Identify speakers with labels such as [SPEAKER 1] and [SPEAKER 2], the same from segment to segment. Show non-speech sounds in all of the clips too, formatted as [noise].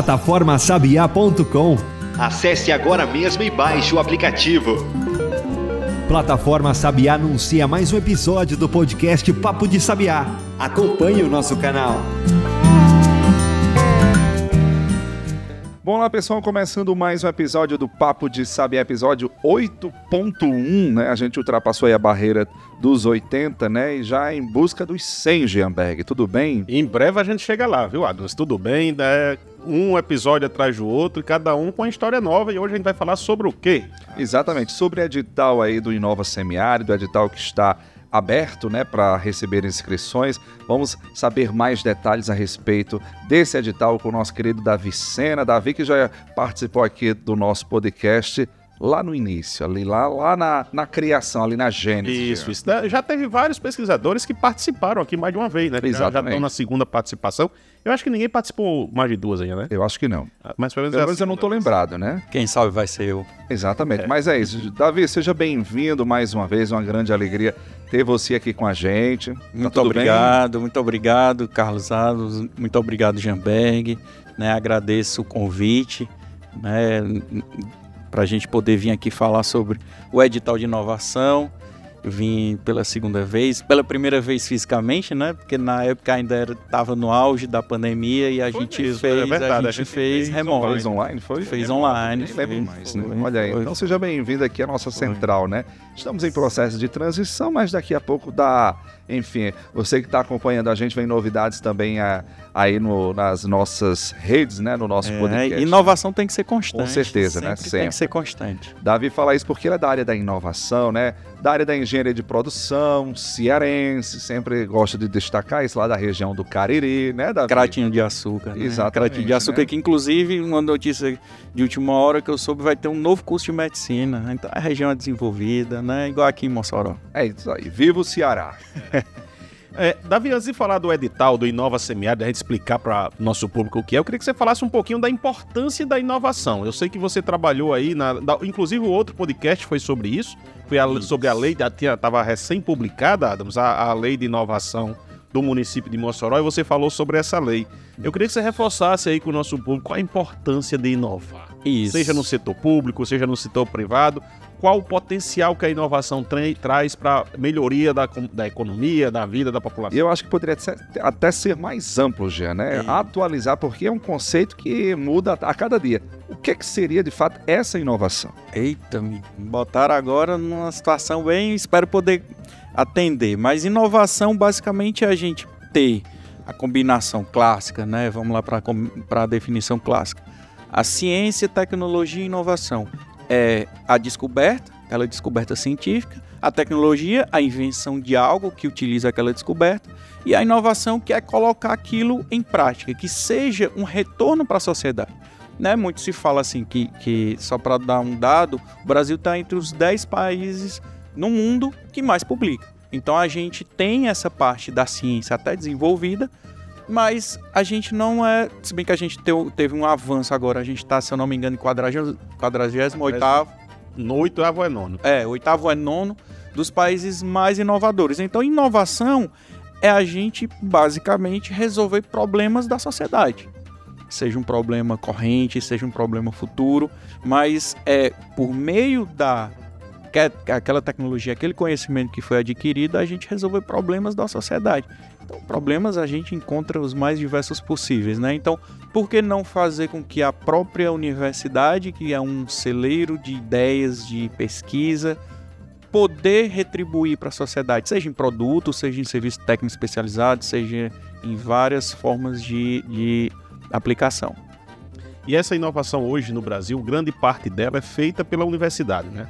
[SPEAKER 1] Plataformasabiá.com
[SPEAKER 2] Acesse agora mesmo e baixe o aplicativo.
[SPEAKER 1] Plataforma Sabiá anuncia mais um episódio do podcast Papo de Sabiá. Acompanhe o nosso canal.
[SPEAKER 3] Bom lá, pessoal, começando mais um episódio do Papo de Sabiá, episódio 8.1, né? A gente ultrapassou aí a barreira dos 80, né? E já em busca dos 100, Gianberg. Tudo bem?
[SPEAKER 4] Em breve a gente chega lá, viu, Adams? Tudo bem, né? Um episódio atrás do outro, cada um com uma história nova. E hoje a gente vai falar sobre o quê?
[SPEAKER 3] Exatamente, sobre o edital aí do Inova Semiárido, edital que está aberto né, para receber inscrições. Vamos saber mais detalhes a respeito desse edital com o nosso querido Davi Sena. Davi que já participou aqui do nosso podcast lá no início, ali lá, lá na, na criação, ali na gênese.
[SPEAKER 4] Isso, isso. Já teve vários pesquisadores que participaram aqui mais de uma vez, né?
[SPEAKER 3] Exatamente.
[SPEAKER 4] Já, já estão na segunda participação. Eu acho que ninguém participou mais de duas ainda, né?
[SPEAKER 3] Eu acho que não.
[SPEAKER 4] Mas pelo menos,
[SPEAKER 3] Pelo
[SPEAKER 4] é
[SPEAKER 3] menos eu não tô lembrado, né?
[SPEAKER 5] Quem sabe vai ser eu.
[SPEAKER 3] Exatamente. Mas é isso. Davi, seja bem-vindo mais uma vez. Uma grande alegria ter você aqui com a gente. Tá
[SPEAKER 5] Muito
[SPEAKER 3] bem?
[SPEAKER 5] obrigado, muito obrigado, Carlos Ados, muito obrigado, Jamberg. Né, agradeço o convite, né, para a gente poder vir aqui falar sobre o edital de inovação. Eu vim pela segunda vez, pela primeira vez fisicamente, né? Porque na época ainda estava no auge da pandemia e a
[SPEAKER 4] Foi
[SPEAKER 5] gente
[SPEAKER 4] mesmo,
[SPEAKER 5] fez,
[SPEAKER 4] é verdade,
[SPEAKER 5] a
[SPEAKER 4] a
[SPEAKER 5] gente
[SPEAKER 4] gente
[SPEAKER 5] fez
[SPEAKER 4] fez
[SPEAKER 5] remoto.
[SPEAKER 3] Fez online, foi?
[SPEAKER 5] Fez online.
[SPEAKER 3] Lembro
[SPEAKER 5] fez,
[SPEAKER 3] mais, né?
[SPEAKER 5] foi,
[SPEAKER 3] Olha aí.
[SPEAKER 5] foi.
[SPEAKER 3] Então seja bem-vindo aqui à nossa central, né? Estamos em processo de transição, mas daqui a pouco dá. Enfim, você que está acompanhando a gente, vem novidades também ah, aí no- nas nossas redes, né? No nosso
[SPEAKER 5] É,
[SPEAKER 3] podcast.
[SPEAKER 5] inovação tem que ser constante.
[SPEAKER 3] Com certeza, né?
[SPEAKER 5] Sempre
[SPEAKER 3] Sempre.
[SPEAKER 5] Tem que ser constante.
[SPEAKER 3] Davi fala isso porque ele é da área da inovação, né? Da área da engenharia de produção, cearense, sempre gosta de destacar isso lá da região do Cariri, né, Davi?
[SPEAKER 5] Cratinho de açúcar. Né?
[SPEAKER 3] Exatamente,
[SPEAKER 5] Cratinho de açúcar,
[SPEAKER 3] né?
[SPEAKER 5] que inclusive, uma notícia de última hora que eu soube, vai ter um novo curso de medicina. Então a região é desenvolvida, né? Igual aqui em Mossoró.
[SPEAKER 3] É isso aí. Viva o Ceará. [laughs]
[SPEAKER 4] É, Davi, antes de falar do edital do Inova Semiárido, a gente explicar para nosso público o que é, eu queria que você falasse um pouquinho da importância da inovação. Eu sei que você trabalhou aí, na, da- inclusive o outro podcast foi sobre isso, foi a- sobre a lei, estava recém-publicada, Adams, a, a lei de inovação do município de Mossoró, e você falou sobre essa lei. Eu queria que você reforçasse aí com o nosso público a importância de inovar.
[SPEAKER 5] Isso.
[SPEAKER 4] Seja no setor público, seja no setor privado, qual o potencial que a inovação tra- traz para melhoria da, da economia, da vida da população.
[SPEAKER 3] Eu acho que poderia ser- até ser mais amplo, Jean, né?
[SPEAKER 5] É.
[SPEAKER 3] Atualizar, porque é um conceito que muda a cada dia. O que, é que seria, de fato, essa inovação?
[SPEAKER 5] Eita, me botaram agora numa situação bem. Espero poder atender. Mas inovação, basicamente, é a gente ter a combinação clássica, né? Vamos lá para a definição clássica. A ciência, tecnologia e inovação é a descoberta, aquela descoberta científica, a tecnologia, a invenção de algo que utiliza aquela descoberta, e a inovação, que é colocar aquilo em prática, que seja um retorno para a sociedade. Né? Muito se fala assim que, que só para dar um dado, o Brasil está entre os 10 países no mundo que mais publica. Então a gente tem essa parte da ciência até desenvolvida, mas a gente não é. Se bem que a gente teu- teve um avanço agora, a gente está, se eu não me engano, em 48
[SPEAKER 4] No oitavo é nono.
[SPEAKER 5] é, oitavo é nono dos países mais inovadores. Então, inovação é a gente basicamente resolver problemas da sociedade. Seja um problema corrente, seja um problema futuro, mas é por meio da que- aquela tecnologia, aquele conhecimento que foi adquirido, a gente resolver problemas da sociedade. Então, problemas a gente encontra os mais diversos possíveis, né? Então, por que não fazer com que a própria universidade, que é um celeiro de ideias, de pesquisa, poder retribuir para a sociedade, seja em produto, seja em serviço técnico especializado, seja em várias formas de, de aplicação.
[SPEAKER 4] E essa inovação hoje no Brasil, grande parte dela é feita pela universidade, né?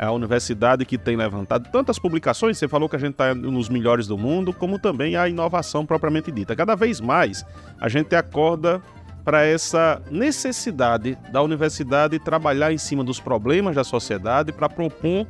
[SPEAKER 4] A universidade que tem levantado tantas publicações, você falou que a gente está nos melhores do mundo, como também a inovação propriamente dita. Cada vez mais a gente acorda para essa necessidade da universidade trabalhar em cima dos problemas da sociedade para propor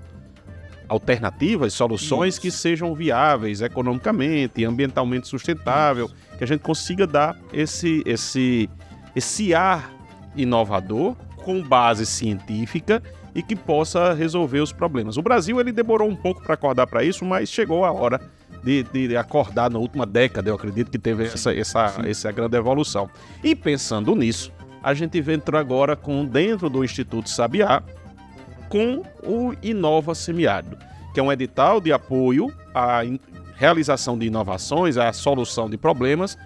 [SPEAKER 4] alternativas, soluções
[SPEAKER 5] Isso.
[SPEAKER 4] que sejam viáveis economicamente, ambientalmente sustentável, que a gente consiga dar esse esse esse ar inovador com base científica e que possa resolver os problemas. O Brasil ele demorou um pouco para acordar para isso, mas chegou a hora de, de acordar na última década, eu acredito que teve essa, essa, essa grande evolução. E pensando nisso, a gente entrou agora com dentro do Instituto Sabiá com o Inova Semiárido, que é um edital de apoio à realização de inovações, à solução de problemas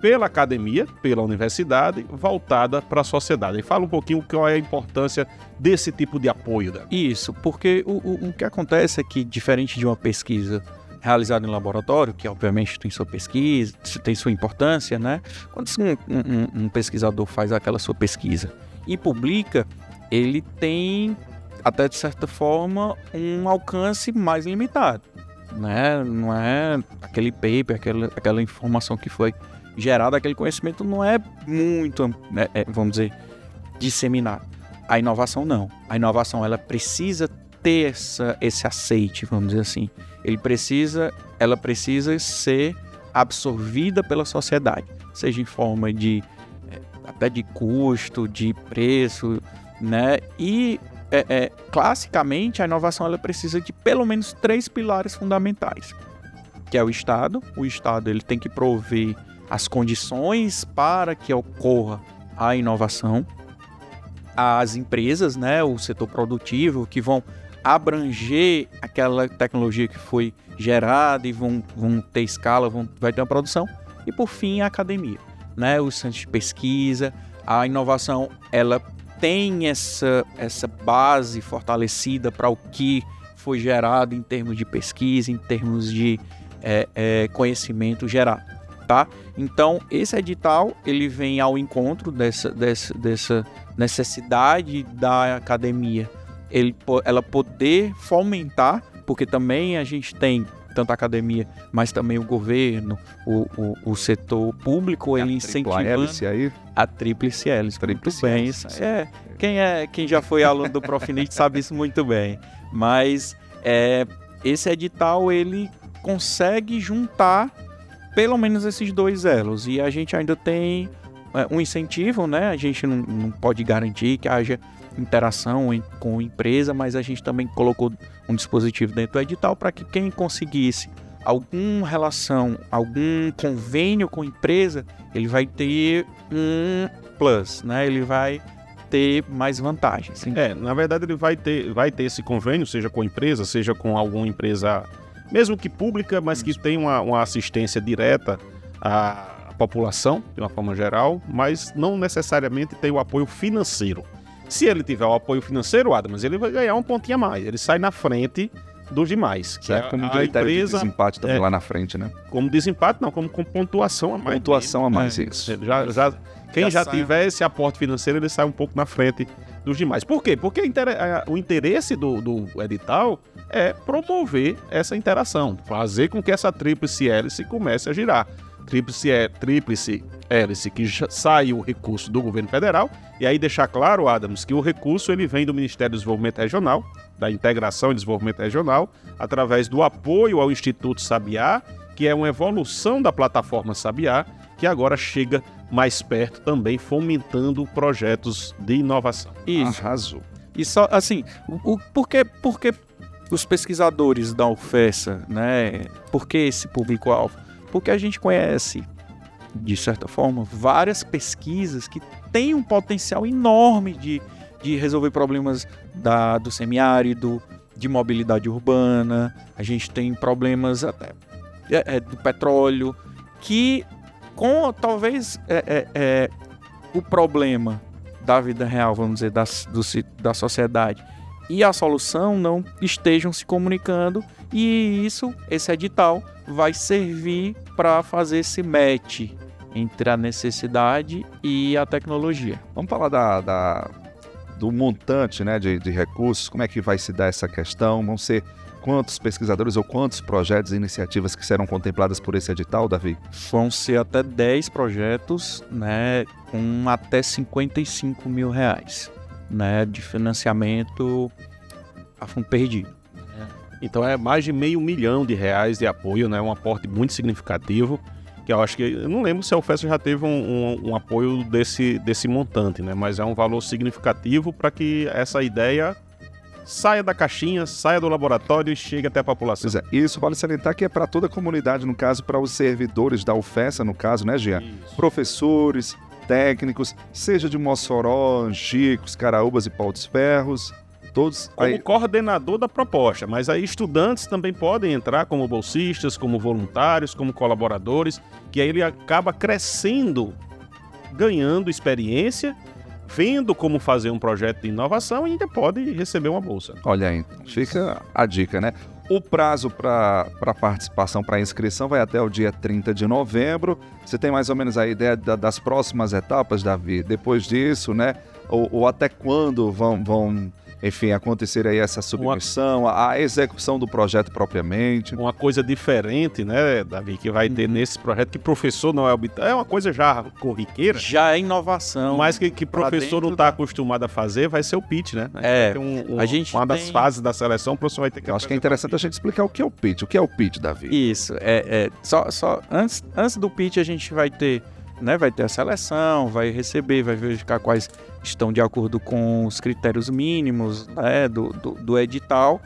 [SPEAKER 4] pela academia, pela universidade, voltada para a sociedade. E fala um pouquinho qual é a importância desse tipo de apoio. Né?
[SPEAKER 5] Isso, porque o, o, o que acontece é que, diferente de uma pesquisa realizada em laboratório, que obviamente tem sua pesquisa, tem sua importância, né? Quando um, um, um pesquisador faz aquela sua pesquisa e publica, ele tem, até de certa forma, um alcance mais limitado. Né? Não é aquele paper, aquela, aquela informação que foi gerado aquele conhecimento não é muito, né, é, vamos dizer, disseminado. A inovação não. A inovação ela precisa ter essa, esse aceite, vamos dizer assim. Ele precisa, ela precisa ser absorvida pela sociedade, seja em forma de é, até de custo, de preço, né? E é, é, classicamente a inovação ela precisa de pelo menos três pilares fundamentais, que é o Estado. O Estado ele tem que prover as condições para que ocorra a inovação, as empresas, né, o setor produtivo, que vão abranger aquela tecnologia que foi gerada e vão, vão ter escala, vão, vai ter uma produção, e por fim a academia, né, os centros de pesquisa, a inovação, ela tem essa, essa base fortalecida para o que foi gerado em termos de pesquisa, em termos de é, é, conhecimento gerado tá? Então, esse edital, ele vem ao encontro dessa, dessa, dessa necessidade da academia, ele, ela poder fomentar, porque também a gente tem tanto a academia, mas também o governo, o, o, o setor público, ele incentiva
[SPEAKER 3] aí?
[SPEAKER 5] a tríplice hélice.
[SPEAKER 3] Tríplice
[SPEAKER 5] muito bem, isso é, quem é quem já foi aluno do Profinite [laughs] sabe isso muito bem. Mas é, esse edital ele consegue juntar pelo menos esses dois elos. E a gente ainda tem é, um incentivo, né? A gente não, não pode garantir que haja interação em, com a empresa, mas a gente também colocou um dispositivo dentro do edital para que quem conseguisse alguma relação, algum convênio com a empresa, ele vai ter um plus, né? Ele vai ter mais vantagens.
[SPEAKER 4] É, na verdade ele vai ter, vai ter esse convênio, seja com a empresa, seja com alguma empresa mesmo que pública, mas que tem uma, uma assistência direta à população, de uma forma geral, mas não necessariamente tem o apoio financeiro. Se ele tiver o apoio financeiro, Adams, ele vai ganhar um pontinho a mais. Ele sai na frente dos demais.
[SPEAKER 3] Que é como a empresa, de desempate também é, lá na frente, né?
[SPEAKER 4] Como desempate, não, como com pontuação a mais.
[SPEAKER 3] Pontuação a mais, é, isso.
[SPEAKER 4] Já, já, quem já, já tiver esse aporte financeiro, ele sai um pouco na frente dos demais. Por quê? Porque o interesse do, do edital é promover essa interação, fazer com que essa tríplice hélice comece a girar. Tríplice, tríplice hélice que sai o recurso do governo federal, e aí deixar claro, Adams, que o recurso ele vem do Ministério do Desenvolvimento Regional, da Integração e Desenvolvimento Regional, através do apoio ao Instituto Sabiá, que é uma evolução da plataforma Sabiá, que agora chega mais perto também, fomentando projetos de inovação.
[SPEAKER 5] Isso. Arrasou. E só, assim, o, o, por, que, por que os pesquisadores da UFESA, né? Por que esse público-alvo? Porque a gente conhece, de certa forma, várias pesquisas que têm um potencial enorme de, de resolver problemas da, do semiárido, de mobilidade urbana, a gente tem problemas até é, é, do petróleo, que com talvez é, é, é o problema da vida real, vamos dizer, da, do, da sociedade e a solução não estejam se comunicando e isso, esse edital, vai servir para fazer esse match entre a necessidade e a tecnologia.
[SPEAKER 3] Vamos falar da, da do montante né, de, de, recursos, como é que vai se dar essa questão? Vão ser quantos pesquisadores ou quantos projetos e iniciativas que serão contempladas por esse edital, Davi?
[SPEAKER 5] Vão ser até 10 projetos, né, com até 55 mil reais né, de financiamento a fundo perdido.
[SPEAKER 4] Então é mais de meio milhão de reais de apoio, né, um aporte muito significativo. Que eu acho que. Eu não lembro se a UFES já teve um, um, um apoio desse, desse montante, né? Mas é um valor significativo para que essa ideia saia da caixinha, saia do laboratório e chegue até a população.
[SPEAKER 3] Pois é, isso vale salientar que é para toda a comunidade, no caso, para os servidores da UFESA, no caso, né, Gia? Isso. Professores, técnicos, seja de Mossoró, Chicos, Caraúbas e Pau dos Ferros, todos
[SPEAKER 4] como
[SPEAKER 3] aí,
[SPEAKER 4] coordenador da proposta, mas aí estudantes também podem entrar como bolsistas, como voluntários, como colaboradores, que aí ele acaba crescendo, ganhando experiência, vendo como fazer um projeto de inovação ainda pode receber uma bolsa.
[SPEAKER 3] Olha aí, fica a dica, né? O prazo para participação, para inscrição, vai até o dia 30 de novembro. Você tem mais ou menos a ideia da- das próximas etapas, Davi? Depois disso, né? Ou, ou até quando vão, vão, enfim, acontecer aí essa submissão, a, a execução do projeto propriamente?
[SPEAKER 4] Uma coisa diferente, né, Davi, que vai ter nesse projeto, que professor não é é uma coisa já corriqueira,
[SPEAKER 5] Já é inovação.
[SPEAKER 4] mas que, que professor não está
[SPEAKER 5] da-
[SPEAKER 4] acostumado a fazer, vai ser o pitch, né?
[SPEAKER 5] É,
[SPEAKER 4] Vai ter um- um-
[SPEAKER 5] a gente
[SPEAKER 4] uma das
[SPEAKER 5] tem-
[SPEAKER 4] fases da seleção, o professor vai ter que
[SPEAKER 3] Eu acho que é interessante a gente explicar o que é o pitch. O que é o pitch, Davi?
[SPEAKER 5] Isso, é, é só, só antes, antes do pitch a gente vai ter, né, vai ter a seleção, vai receber, vai verificar quais estão de acordo com os critérios mínimos né, do, do, do edital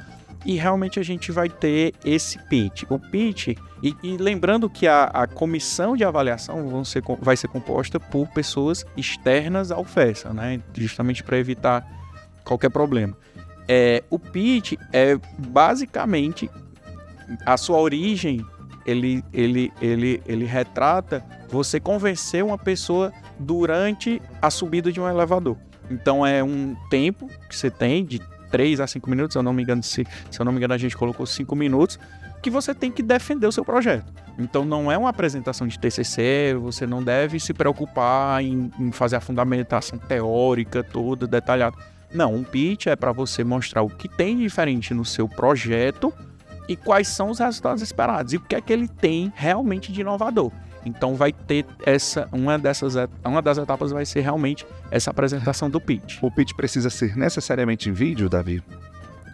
[SPEAKER 5] e realmente a gente vai ter esse pitch. O pitch, e, e lembrando que a, a comissão de avaliação ser, vai ser composta por pessoas externas ao FESA, né, justamente para evitar qualquer problema. É, o pitch é basicamente a sua origem, ele, ele, ele, ele retrata você convencer uma pessoa durante a subida de um elevador. Então é um tempo que você tem de 3 a 5 minutos, se eu não me engano, se, se eu não me engano, a gente colocou 5 minutos, que você tem que defender o seu projeto. Então não é uma apresentação de TCC, você não deve se preocupar em, em fazer a fundamentação teórica toda, detalhada. Não, um pitch é para você mostrar o que tem diferente no seu projeto e quais são os resultados esperados e o que é que ele tem realmente de inovador. Então vai ter essa uma dessas uma das etapas vai ser realmente essa apresentação do pitch.
[SPEAKER 3] O pitch precisa ser necessariamente em vídeo, Davi?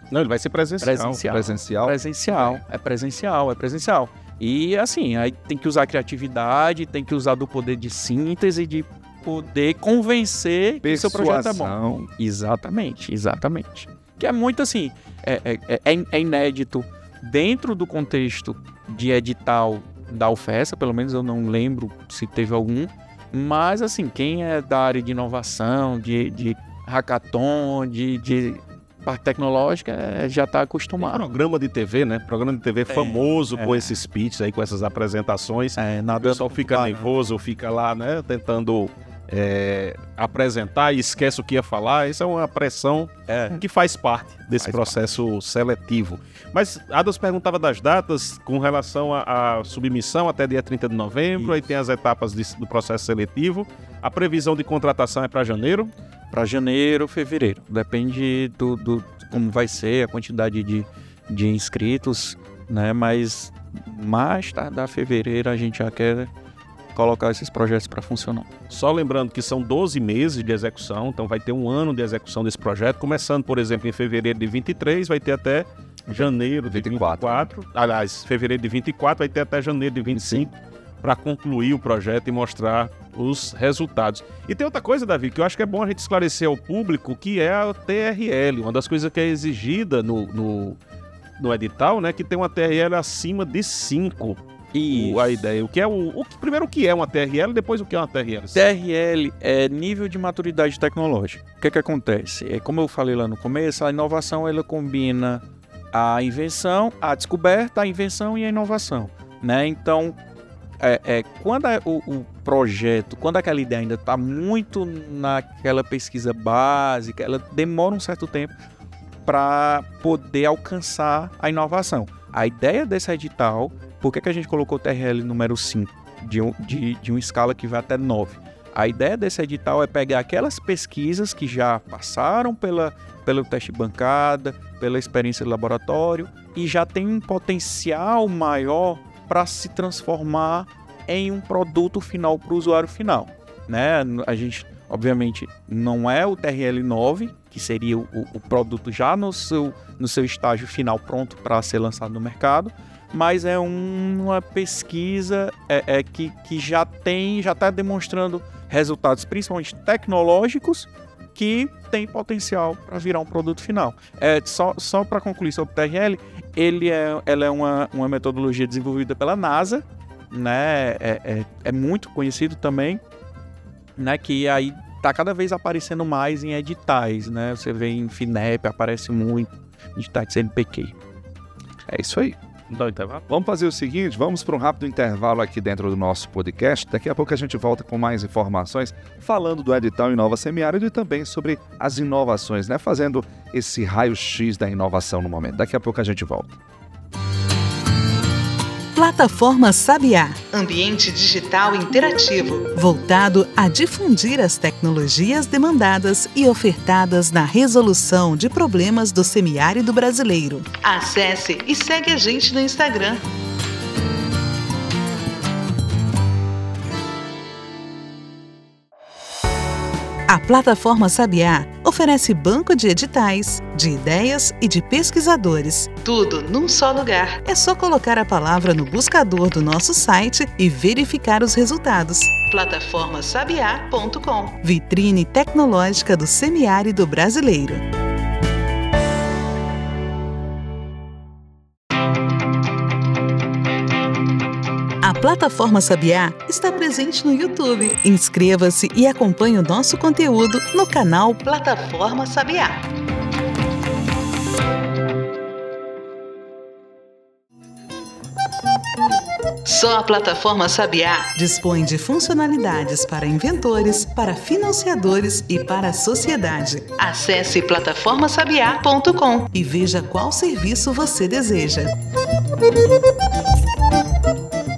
[SPEAKER 4] Não, ele vai ser presencial.
[SPEAKER 5] Presencial.
[SPEAKER 3] Presencial?
[SPEAKER 5] Presencial, é presencial, é presencial. E assim, aí tem que usar a criatividade, tem que usar do poder de síntese, de poder convencer que seu projeto é bom.
[SPEAKER 3] Persuasão.
[SPEAKER 5] Exatamente, exatamente. Que é muito assim, é, é, é, é inédito dentro do contexto de edital da UFESA, pelo menos eu não lembro se teve algum, mas assim, quem é da área de inovação, de, de hackathon, de, de parte tecnológica, é, já está
[SPEAKER 4] Tem
[SPEAKER 5] acostumado.
[SPEAKER 4] programa de TV, né? Programa de TV famoso
[SPEAKER 5] é.
[SPEAKER 4] com esses pitches aí, com essas apresentações.
[SPEAKER 5] É,
[SPEAKER 4] O
[SPEAKER 5] nada
[SPEAKER 4] pessoal fica nervoso, fica lá, né? Tentando é, apresentar e esquece o que ia falar. Isso é uma pressão
[SPEAKER 5] É.
[SPEAKER 4] que faz parte desse
[SPEAKER 5] Faz
[SPEAKER 4] processo seletivo. Mas Adas perguntava das datas com relação à à submissão até dia 30 de novembro,
[SPEAKER 5] Isso.
[SPEAKER 4] aí tem as etapas de- do processo seletivo. A previsão de contratação é para janeiro.
[SPEAKER 5] para janeiro, fevereiro. Depende do, do como vai ser a quantidade de, de inscritos, né? Mas mais tardar fevereiro a gente já quer colocar esses projetos para funcionar.
[SPEAKER 4] Só lembrando que são 12 meses de execução, então vai ter um ano de execução desse projeto, começando, por exemplo, em fevereiro de 23, vai ter até janeiro de
[SPEAKER 3] 24.
[SPEAKER 4] 24. Aliás, fevereiro de 24 vai ter até janeiro de 25 para concluir o projeto e mostrar os resultados. E tem outra coisa, Davi, que eu acho que é bom a gente esclarecer ao público, que é a TRL, uma das coisas que é exigida no, no, no edital, né, que tem uma TRL acima de 5.
[SPEAKER 5] E
[SPEAKER 4] O- a ideia. O que é o, o que- primeiro o que é uma TRL, depois o que é uma TRL.
[SPEAKER 5] TRL é nível de maturidade tecnológica. O que, que acontece? É, como eu falei lá no começo, a inovação ela combina a invenção, a descoberta, a invenção e a inovação. Né? Então, é, é, quando é o, o projeto, quando aquela ideia ainda está muito naquela pesquisa básica, ela demora um certo tempo para poder alcançar a inovação. A ideia desse edital, por que, que a gente colocou TRL número 5, de, um, de, de uma escala que vai até 9? A ideia desse edital é pegar aquelas pesquisas que já passaram pela, pelo teste bancada, pela experiência de laboratório e já tem um potencial maior para se transformar em um produto final para o usuário final. Né? A gente, obviamente, não é o TRL 9, que seria o, o produto já no seu, no seu estágio final pronto para ser lançado no mercado, mas é um- uma pesquisa é, é, que, que já tem, já está demonstrando resultados, principalmente tecnológicos, que tem potencial para virar um produto final. É, só só para concluir sobre o TRL, ele é, ela é uma, uma metodologia desenvolvida pela NASA, né? É, é, é muito conhecido também. né? Que aí tá cada vez aparecendo mais em editais, né? Você vê em FINEP, aparece muito, editais CNPq.
[SPEAKER 3] É isso aí.
[SPEAKER 4] Dá um intervalo?
[SPEAKER 3] Vamos fazer o seguinte, vamos para um rápido intervalo aqui dentro do nosso podcast. Daqui a pouco a gente volta com mais informações, falando do edital Inova Semiárido e também sobre as inovações, né? Fazendo esse raio-x da inovação no momento. Daqui a pouco a gente volta.
[SPEAKER 6] Plataforma Sabiá,
[SPEAKER 7] Ambiente digital interativo.
[SPEAKER 6] voltado a difundir as tecnologias demandadas e ofertadas na resolução de problemas do semiárido brasileiro.
[SPEAKER 7] Acesse e segue a gente no Instagram.
[SPEAKER 6] A plataforma Sabiá oferece banco de editais, de ideias e de pesquisadores.
[SPEAKER 7] Tudo num só lugar.
[SPEAKER 6] É só colocar a palavra no buscador do nosso site e verificar os resultados.
[SPEAKER 7] Plataformasabiá.com.
[SPEAKER 6] Vitrine tecnológica do semiárido brasileiro. A plataforma Sabiá está presente no YouTube. Inscreva-se e acompanhe o nosso conteúdo no canal
[SPEAKER 7] Plataforma Sabiá. Só a plataforma Sabiá
[SPEAKER 6] Dispõe de funcionalidades para inventores, para financiadores e para a sociedade.
[SPEAKER 7] Acesse plataformasabiá.com.
[SPEAKER 6] E veja qual serviço você deseja.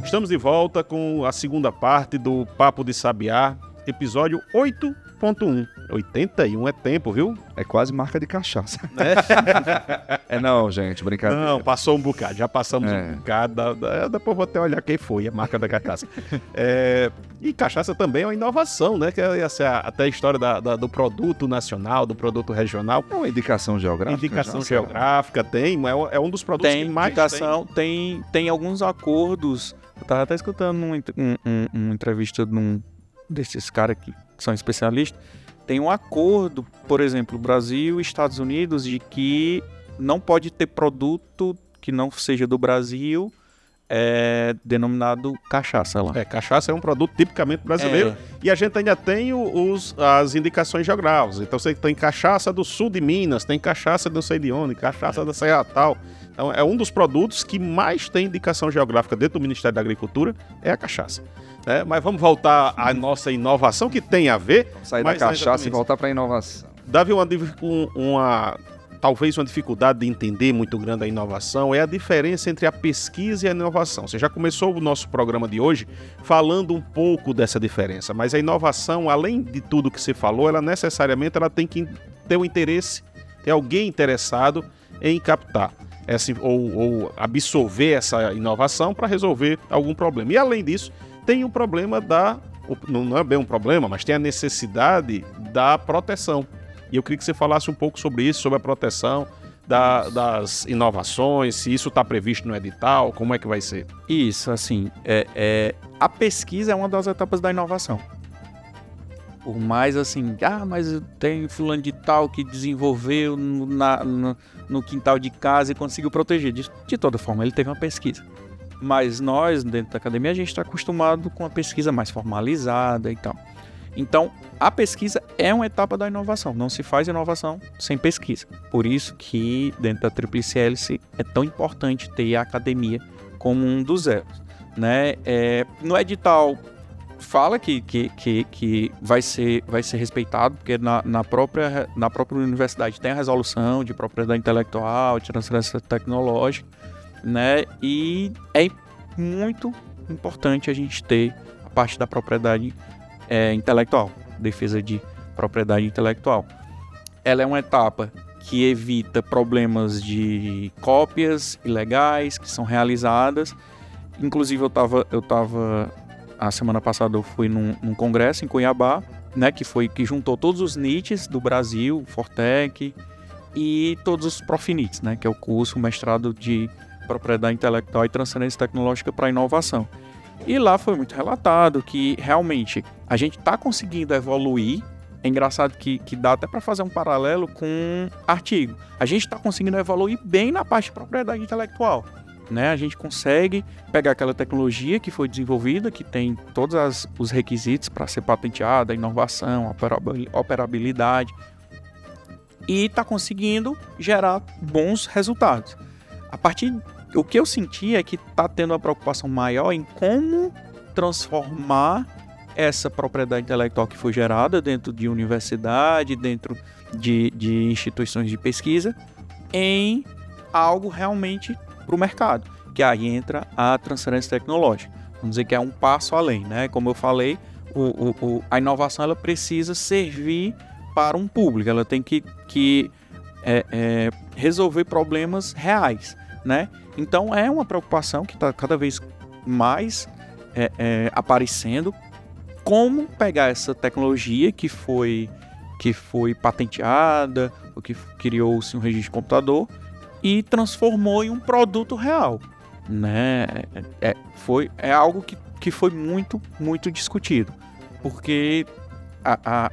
[SPEAKER 4] Estamos de volta com a segunda parte do Papo de Sabiá, episódio 8.1. 81 é tempo, viu?
[SPEAKER 3] É quase marca de cachaça. [laughs] É, não, gente, brincadeira.
[SPEAKER 4] Não, passou um bocado, já passamos
[SPEAKER 3] É.
[SPEAKER 4] um bocado. Da, da- depois vou até olhar quem foi, a marca da cachaça. É, e cachaça também é uma inovação, né? Que é essa, até a história da- da- do produto nacional, do produto regional.
[SPEAKER 3] É uma indicação geográfica.
[SPEAKER 4] Indicação geográfica tem, é, um- é um dos produtos
[SPEAKER 5] Tem
[SPEAKER 4] que mais
[SPEAKER 5] indicação, tem, tem alguns acordos. Eu tava até escutando um, um- um- uma entrevista de um desses caras que são especialistas. Tem um acordo, por exemplo, Brasil e Estados Unidos, de que não pode ter produto que não seja do Brasil é, denominado cachaça lá.
[SPEAKER 4] É, cachaça é um produto tipicamente brasileiro.
[SPEAKER 5] É.
[SPEAKER 4] E a gente ainda tem os, as indicações geográficas. Então você tem cachaça do sul de Minas, tem cachaça do não sei de onde, cachaça da Serra Tal. Então é um dos produtos que mais tem indicação geográfica dentro do Ministério da Agricultura, é a cachaça. né? Mas vamos voltar à nossa inovação, que tem a ver.
[SPEAKER 3] Sair da cachaça e voltar para a inovação.
[SPEAKER 4] Davi, uma, um- uma talvez uma dificuldade de entender muito grande a inovação é a diferença entre a pesquisa e a inovação. Você já começou o nosso programa de hoje falando um pouco dessa diferença, mas a inovação, além de tudo que você falou, ela necessariamente ela tem que ter um interesse, ter alguém interessado em captar essa, ou, ou absorver essa inovação para resolver algum problema. E além disso, tem o problema da não é bem um problema, mas tem a necessidade da proteção. E eu queria que você falasse um pouco sobre isso, sobre a proteção da- das inovações, se isso está previsto no edital, como é que vai ser.
[SPEAKER 5] Isso, assim, é, é- a pesquisa é uma das etapas da inovação. Por mais assim, ah, mas tem fulano de tal que desenvolveu no, na- no- quintal de casa e conseguiu proteger. De, de toda forma, ele teve uma pesquisa. Mas nós, dentro da academia, a gente está acostumado com a pesquisa mais formalizada e tal. Então, a pesquisa é uma etapa da inovação. Não se faz inovação sem pesquisa. Por isso que, dentro da Tríplice Hélice, é tão importante ter a academia como um dos elos. Né? É, no edital fala que, que, que, que vai, ser, vai ser respeitado, porque na, na, própria, na própria universidade tem a resolução de propriedade intelectual, de transferência tecnológica, né? e é muito importante a gente ter a parte da propriedade é, intelectual, defesa de propriedade intelectual. Ela é uma etapa que evita problemas de cópias ilegais que são realizadas. Inclusive, eu estava eu tava a semana passada eu fui num, num congresso em Cuiabá, né, que foi que juntou todos os NITs do Brasil, Fortec e todos os Profinits, né, que é o curso mestrado de propriedade intelectual e transferência tecnológica para inovação. E lá foi muito relatado que realmente a gente está conseguindo evoluir. É engraçado que, que dá até para fazer um paralelo com artigo. A gente está conseguindo evoluir bem na parte de propriedade intelectual. Né? A gente consegue pegar aquela tecnologia que foi desenvolvida, que tem todos os requisitos para ser patenteada, inovação, operabilidade, e está conseguindo gerar bons resultados. A partir o que eu senti é que está tendo uma preocupação maior em como transformar essa propriedade intelectual que foi gerada dentro de universidade, dentro de, de instituições de pesquisa, em algo realmente para o mercado, que aí entra a transferência tecnológica. Vamos dizer que é um passo além, né? Como eu falei, o, o, o, a inovação ela precisa servir para um público, ela tem que, que é, é, resolver problemas reais, né? Então é uma preocupação que está cada vez mais é, é, aparecendo. Como pegar essa tecnologia que foi que foi patenteada, ou que criou-se um registro de computador e transformou em um produto real, né? É, é, foi é algo que, que foi muito muito discutido, porque a, a,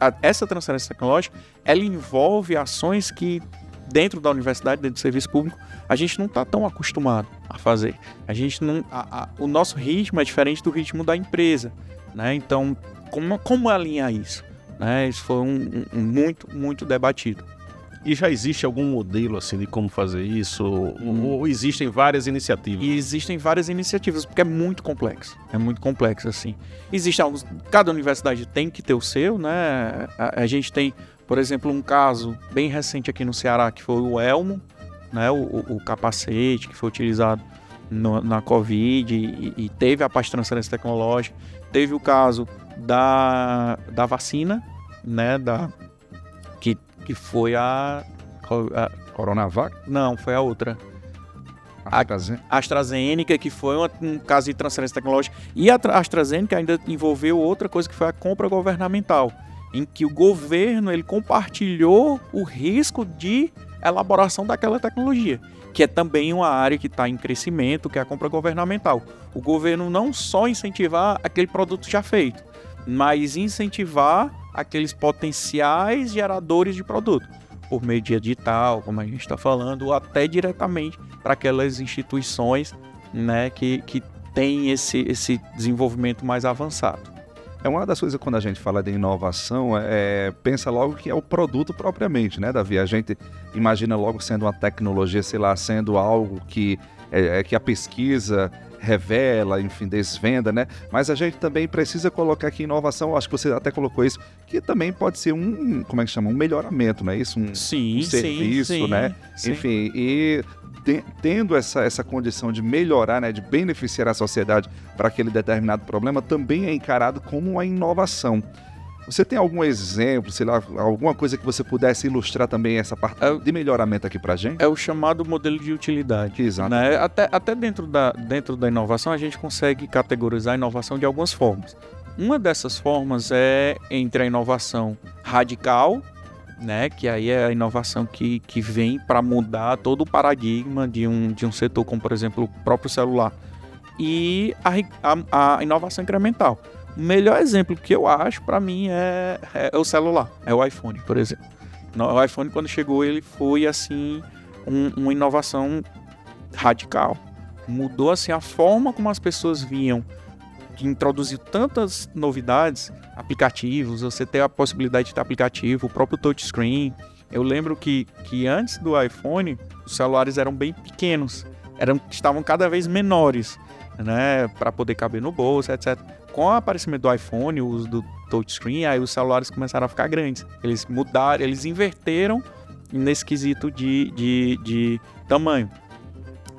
[SPEAKER 5] a, essa transferência tecnológica ela envolve ações que dentro da universidade, dentro do serviço público, a gente não está tão acostumado a fazer. A gente não, a, o nosso ritmo é diferente do ritmo da empresa, né? Então, como, como alinhar isso? Né? Isso foi um, um, muito, muito debatido.
[SPEAKER 4] E já existe algum modelo assim de como fazer isso? Hum. Ou existem várias iniciativas?
[SPEAKER 5] E existem várias iniciativas, porque é muito complexo. É muito complexo, assim. Existem alguns. Cada universidade tem que ter o seu, né? A, a gente tem por exemplo, um caso bem recente aqui no Ceará, que foi o Elmo, né, o, o capacete que foi utilizado no, na Covid e, e, teve a parte de transferência tecnológica. Teve o caso da, da vacina, né, da, que, foi a,
[SPEAKER 3] a Coronavac?
[SPEAKER 5] Não, foi a outra.
[SPEAKER 3] AstraZeneca.
[SPEAKER 5] A AstraZeneca, que foi um caso de transferência tecnológica. E a AstraZeneca ainda envolveu outra coisa que foi a compra governamental em que o governo ele compartilhou o risco de elaboração daquela tecnologia, que é também uma área que está em crescimento, que é a compra governamental. O governo não só incentivar aquele produto já feito, mas incentivar aqueles potenciais geradores de produto, por meio de edital, como a gente está falando, ou até diretamente para aquelas instituições né, que, que têm esse, esse desenvolvimento mais avançado.
[SPEAKER 3] É uma das coisas quando a gente fala de inovação, é, pensa logo que é o produto propriamente, né, Davi? A gente imagina logo sendo uma tecnologia, sei lá, sendo algo que, é, é, que a pesquisa revela, enfim, desvenda, né? Mas a gente também precisa colocar aqui inovação, acho que você até colocou isso, que também pode ser um, como é que chama? Um melhoramento, não é isso? Um,
[SPEAKER 5] sim,
[SPEAKER 3] um serviço,
[SPEAKER 5] sim,
[SPEAKER 3] né?
[SPEAKER 5] Sim.
[SPEAKER 3] Enfim, e tendo essa, essa condição de melhorar, né, de beneficiar a sociedade para aquele determinado problema, também é encarado como uma inovação. Você tem algum exemplo, sei lá, alguma coisa que você pudesse ilustrar também essa parte é, de melhoramento aqui para gente?
[SPEAKER 5] É o chamado modelo de utilidade.
[SPEAKER 3] Exato.
[SPEAKER 5] Né? Até, até dentro, da, dentro da inovação, a gente consegue categorizar a inovação de algumas formas. Uma dessas formas é entre a inovação radical, né? Que aí é a inovação que, que vem para mudar todo o paradigma de um, de um setor, como por exemplo o próprio celular. E a, a, a inovação incremental. O melhor exemplo que eu acho para mim é, é, o celular, é o iPhone, por exemplo. O iPhone, quando chegou, ele foi assim um, uma inovação radical. Mudou assim a forma como as pessoas viam que introduziu tantas novidades, aplicativos, você ter a possibilidade de ter aplicativo, o próprio touchscreen. Eu lembro que, que antes do iPhone, os celulares eram bem pequenos, eram, estavam cada vez menores, né, para poder caber no bolso, etc. Com o aparecimento do iPhone, o uso do touchscreen, aí os celulares começaram a ficar grandes. Eles mudaram, eles inverteram nesse quesito de, de, de tamanho.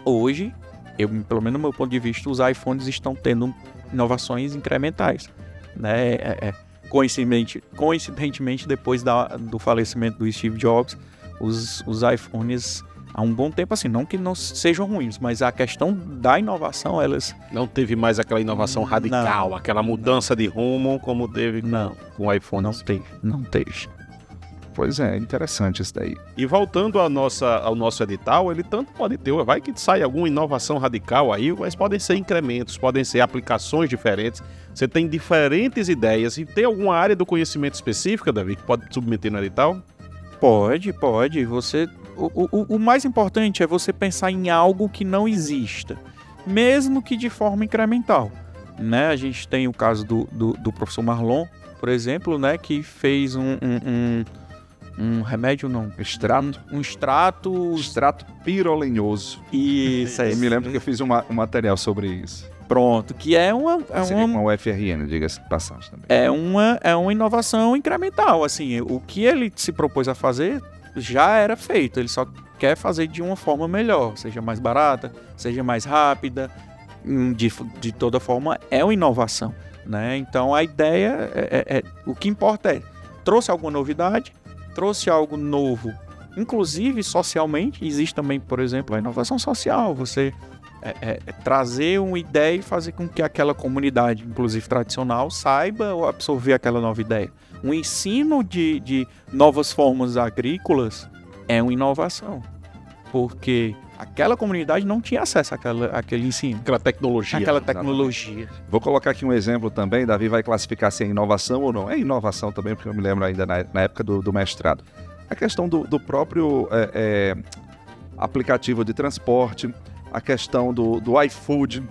[SPEAKER 5] Hoje, eu, pelo menos do meu ponto de vista, os iPhones estão tendo inovações incrementais. Né? É, é, coincidentemente, coincidentemente, depois da, do falecimento do Steve Jobs, os, os iPhones há um bom tempo assim, não que não sejam ruins, mas a questão da inovação, elas
[SPEAKER 4] não teve mais aquela inovação radical, não, aquela mudança não. de rumo como teve
[SPEAKER 5] não, com o iPhone. Não teve, não teve.
[SPEAKER 3] Pois é, interessante isso daí.
[SPEAKER 4] E voltando à nossa, ao nosso edital, ele tanto pode ter, vai que sai alguma inovação radical aí, mas podem ser incrementos, podem ser aplicações diferentes. Você tem diferentes ideias e tem alguma área do conhecimento específica, Davi, que pode submeter no edital?
[SPEAKER 5] Pode, pode. Você o, o, o mais importante é você pensar em algo que não exista, mesmo que de forma incremental. Né? A gente tem o caso do, do, do professor Marlon, por exemplo, né, que fez um, um, um, um remédio, não,
[SPEAKER 3] Extrato.
[SPEAKER 5] um, um extrato.
[SPEAKER 3] Extrato pirolenhoso.
[SPEAKER 5] Isso, é
[SPEAKER 3] Eu me lembro que eu fiz uma- um material sobre isso.
[SPEAKER 5] Pronto, que é uma, é
[SPEAKER 3] Seria
[SPEAKER 5] uma,
[SPEAKER 3] com a UFRN, diga-se de passagem também.
[SPEAKER 5] é uma, é uma inovação incremental. Assim, o que ele se propôs a fazer já era feito. Ele só quer fazer de uma forma melhor, seja mais barata, seja mais rápida. Hum, De, de toda forma, é uma inovação. Né? Então a ideia é, é- é- o que importa é trouxe alguma novidade, trouxe algo novo, inclusive socialmente. Existe também, por exemplo, a inovação social. Você é- é- é trazer uma ideia e fazer com que aquela comunidade, inclusive tradicional, saiba ou absorver aquela nova ideia. O ensino de, de novas formas agrícolas é uma inovação, porque aquela comunidade não tinha acesso àquela, àquele ensino,
[SPEAKER 4] Aquela tecnologia.
[SPEAKER 5] àquela tecnologia.
[SPEAKER 3] Vou colocar aqui um exemplo também, Davi vai classificar se é inovação ou não. É inovação também, porque eu me lembro ainda na, na época do, do mestrado. A questão do, do próprio é, é, aplicativo de transporte, a questão do, do iFood.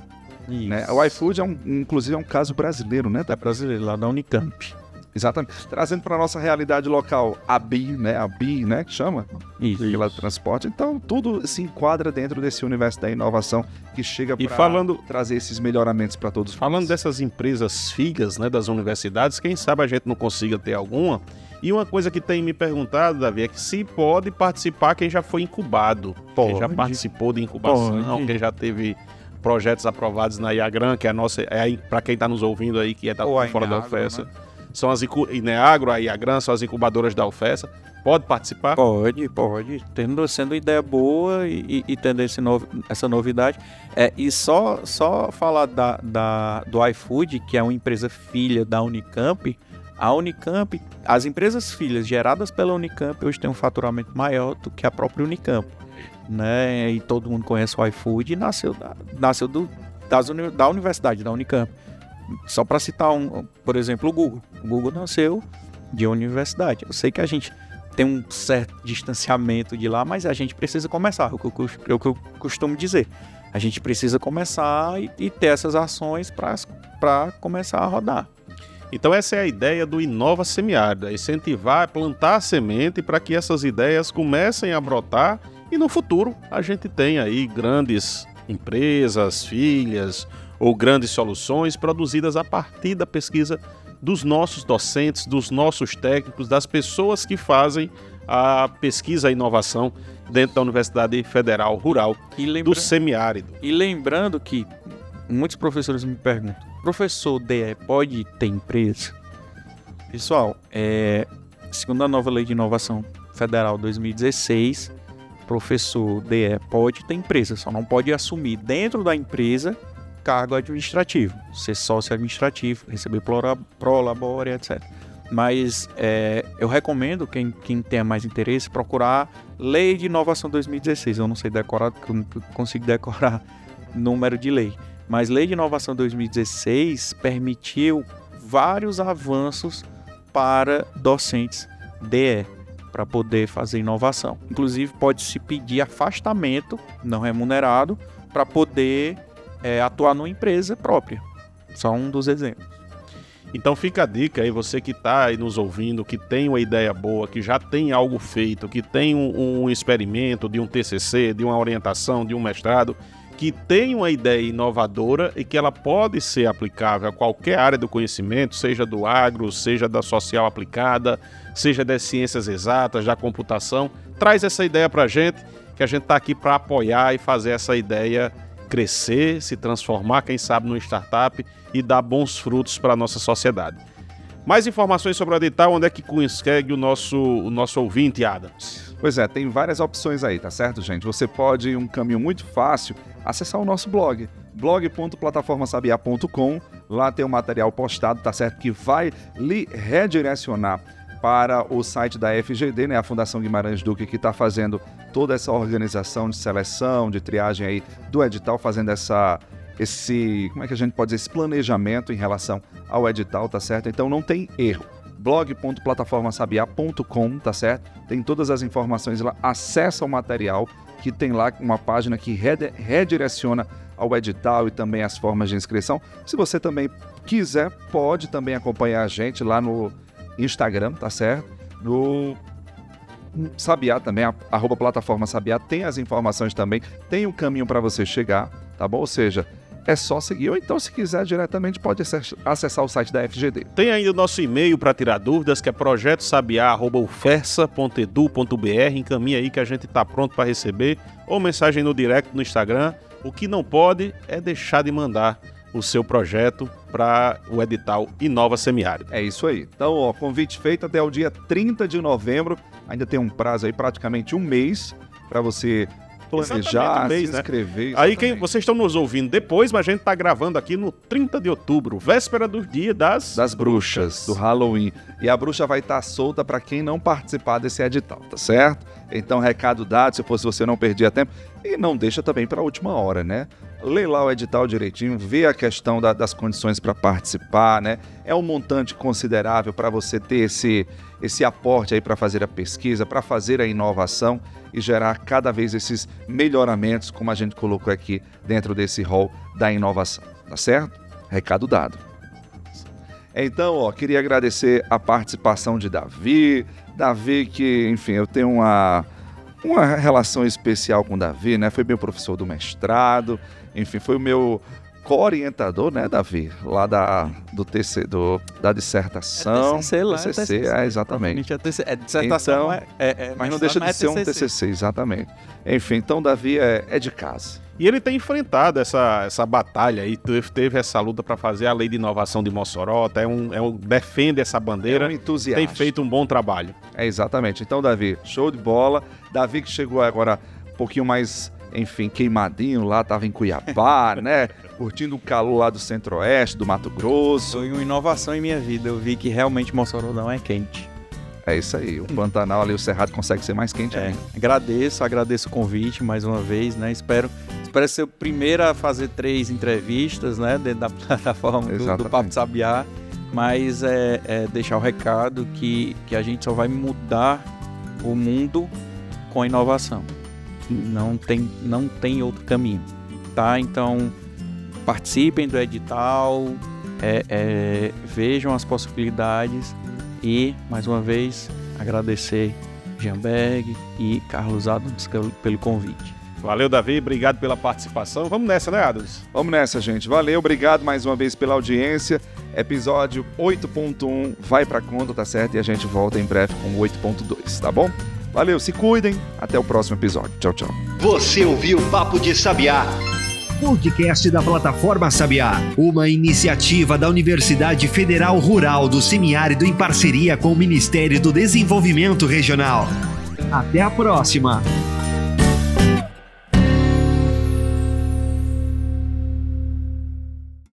[SPEAKER 3] Né? O iFood, é um, inclusive, é um caso brasileiro, né?
[SPEAKER 5] é brasileiro, lá da Unicamp.
[SPEAKER 3] Exatamente. Trazendo para nossa realidade local a BI, né? A BI, né? Que chama?
[SPEAKER 5] Isso.
[SPEAKER 3] Pela transporte. Então, tudo se enquadra dentro desse universo da inovação que chega para
[SPEAKER 4] falando-
[SPEAKER 3] trazer esses melhoramentos para todos.
[SPEAKER 4] Falando dessas empresas filhas né, das universidades, quem sabe a gente não consiga ter alguma. E uma coisa que tem me perguntado, Davi, é que se pode participar quem já foi incubado. Quem já
[SPEAKER 5] Pode.
[SPEAKER 4] participou de incubação,
[SPEAKER 5] Pode.
[SPEAKER 4] quem já teve projetos aprovados na IAGRAN, que é a nossa. É para quem está nos ouvindo aí, que é da, fora da UFES.
[SPEAKER 5] né?
[SPEAKER 4] São as Ineagro, a IAGRAN, são as incubadoras da UFES. Pode participar?
[SPEAKER 5] Pode, pode. Tendo, sendo ideia boa e, e- e tendo esse novo- essa novidade. É, e só, só falar da, da- do iFood, que é uma empresa filha da Unicamp. A Unicamp, as empresas filhas geradas pela Unicamp hoje têm um faturamento maior do que a própria Unicamp. Né? E todo mundo conhece o iFood nasceu, da, nasceu do, das da universidade, da Unicamp. Só para citar, um, por exemplo, o Google. O Google nasceu de universidade. Eu sei que a gente tem um certo distanciamento de lá, mas a gente precisa começar, é o que eu, é que eu costumo dizer. A gente precisa começar e, e ter essas ações para começar a rodar.
[SPEAKER 4] Então essa é a ideia do Inova Semiárido, é incentivar, plantar a semente para que essas ideias comecem a brotar e no futuro a gente tenha aí grandes empresas, filhas ou grandes soluções produzidas a partir da pesquisa dos nossos docentes, dos nossos técnicos, das pessoas que fazem a pesquisa e inovação dentro da Universidade Federal Rural
[SPEAKER 5] lembra-
[SPEAKER 4] do Semiárido.
[SPEAKER 5] e lembrando que muitos professores me perguntam: professor DE pode ter empresa? Pessoal, é, segundo a nova lei de inovação federal 2016, professor DE pode ter empresa, só não pode assumir dentro da empresa cargo administrativo, ser sócio administrativo, receber prolabore, etc. Mas é, eu recomendo quem, quem tenha mais interesse procurar Lei de Inovação 2016. Eu não sei decorar, porque eu não consigo decorar número de lei. Mas Lei de Inovação 2016 permitiu vários avanços para docentes DE para poder fazer inovação. Inclusive pode-se pedir afastamento não remunerado para poder é, atuar numa empresa própria. Só um dos exemplos.
[SPEAKER 4] Então fica a dica aí, você que está aí nos ouvindo, que tem uma ideia boa, que já tem algo feito, que tem um, um experimento de um TCC, de uma orientação, de um mestrado, que tem uma ideia inovadora e que ela pode ser aplicável a qualquer área do conhecimento, seja do agro, seja da social aplicada, seja das ciências exatas, da computação, traz essa ideia para a gente, que a gente está aqui para apoiar e fazer essa ideia crescer, se transformar, quem sabe, numa startup e dar bons frutos para a nossa sociedade. Mais informações sobre o edital, onde é que consegue o nosso, o nosso ouvinte, Adams?
[SPEAKER 3] Pois é, tem várias opções aí, tá certo, gente? Você pode, um caminho muito fácil, acessar o nosso blog, blog.plataformasabiá.com. Lá tem o material postado, tá certo? Que vai lhe redirecionar para o site da FGD, né, a Fundação Guimarães Duque, que está fazendo toda essa organização de seleção, de triagem aí do edital, fazendo essa esse, como é que a gente pode dizer, esse planejamento em relação ao edital, tá certo? Então não tem erro blog.plataformasabiá.com, tá certo? Tem todas as informações lá, acessa o material que tem lá uma página que redireciona ao edital e também as formas de inscrição. Se você também quiser, pode também acompanhar a gente lá no Instagram, tá certo? No Sabiá também, arroba plataforma Sabiá, tem as informações também, tem o caminho para você chegar, tá bom? Ou seja, é só seguir, ou então se quiser diretamente pode acess- acessar o site da FGD.
[SPEAKER 4] Tem ainda o nosso e-mail para tirar dúvidas, que é projetosabiá.ufessa.edu.br. Encaminha aí que a gente tá pronto para receber. Ou mensagem no direct no Instagram. O que não pode é deixar de mandar o seu projeto para o edital Inova Semiárido.
[SPEAKER 3] É isso aí. Então, ó, convite feito até o dia 30 de novembro. Ainda tem um prazo aí, praticamente um mês, para você planejar,
[SPEAKER 4] mês,
[SPEAKER 3] se
[SPEAKER 4] né?
[SPEAKER 3] inscrever.
[SPEAKER 4] Aí quem vocês estão nos ouvindo depois, mas a gente tá gravando aqui no 30 de outubro, véspera do dia das
[SPEAKER 3] das bruxas, do Halloween. E a bruxa vai estar solta para quem não participar desse edital, tá certo? Então, recado dado, se fosse você não perdia tempo. E não deixa também para a última hora, né? Lê lá o edital direitinho, vê a questão da- das condições para participar, né? É um montante considerável para você ter esse, esse aporte aí para fazer a pesquisa, para fazer a inovação e gerar cada vez esses melhoramentos, como a gente colocou aqui dentro desse rol da inovação, tá certo? Recado dado. Então, ó, queria agradecer a participação de Davi. Davi, que, enfim, eu tenho uma, uma relação especial com Davi, né? Foi meu professor do mestrado, enfim, foi o meu co-orientador, né, Davi? Lá da, do TC, do, da dissertação.
[SPEAKER 5] É TCC lá, é
[SPEAKER 3] TCC,
[SPEAKER 5] TCC.
[SPEAKER 3] é, exatamente.
[SPEAKER 5] É TC É dissertação,
[SPEAKER 3] Então,
[SPEAKER 5] é, é- é
[SPEAKER 3] Mas não deixa
[SPEAKER 5] é
[SPEAKER 3] de ser um
[SPEAKER 5] TCC.
[SPEAKER 3] TCC, exatamente. Enfim, então Davi é, é de casa.
[SPEAKER 4] E ele tem enfrentado essa, essa batalha aí, teve, essa luta para fazer a lei de inovação de Mossoró, é um, é um, defende essa
[SPEAKER 3] É
[SPEAKER 4] bandeira,
[SPEAKER 3] um entusiasta.
[SPEAKER 4] tem feito um bom trabalho.
[SPEAKER 3] É, exatamente. Então, Davi, show de bola. Davi que chegou agora um pouquinho mais, enfim, queimadinho lá, tava em Cuiabá, [laughs] né? Curtindo o calor lá do centro-oeste, do Mato Grosso.
[SPEAKER 5] Foi uma inovação em minha vida. Eu vi que realmente Mossoró não é quente.
[SPEAKER 3] É isso aí. O Pantanal ali, o Cerrado consegue ser mais quente
[SPEAKER 5] É,
[SPEAKER 3] ainda.
[SPEAKER 5] agradeço, agradeço o convite mais uma vez, né? Espero, espero ser o primeiro a fazer três entrevistas, né? Dentro da [laughs] plataforma do, do. Papo de Sabiá. Mas é, é deixar o recado que, que a gente só vai mudar o mundo com a inovação. Não tem, não tem outro caminho, tá? Então, participem do edital, é, é, vejam as possibilidades e, mais uma vez, agradecer Jamberg e Carlos Adams pelo- convite.
[SPEAKER 4] Valeu, Davi, obrigado pela participação. Vamos nessa, né, Adams?
[SPEAKER 3] Vamos nessa, gente. Valeu, obrigado mais uma vez pela audiência. Episódio 8.1 vai pra conta, tá certo? E a gente volta em breve com o 8.2, tá bom? Valeu, se cuidem. Até o próximo episódio. Tchau, tchau.
[SPEAKER 2] Você ouviu Papo de Sabiá.
[SPEAKER 1] Podcast da Plataforma Sabiá, uma iniciativa da Universidade Federal Rural do Semiárido em parceria com o Ministério do Desenvolvimento Regional. Até a próxima!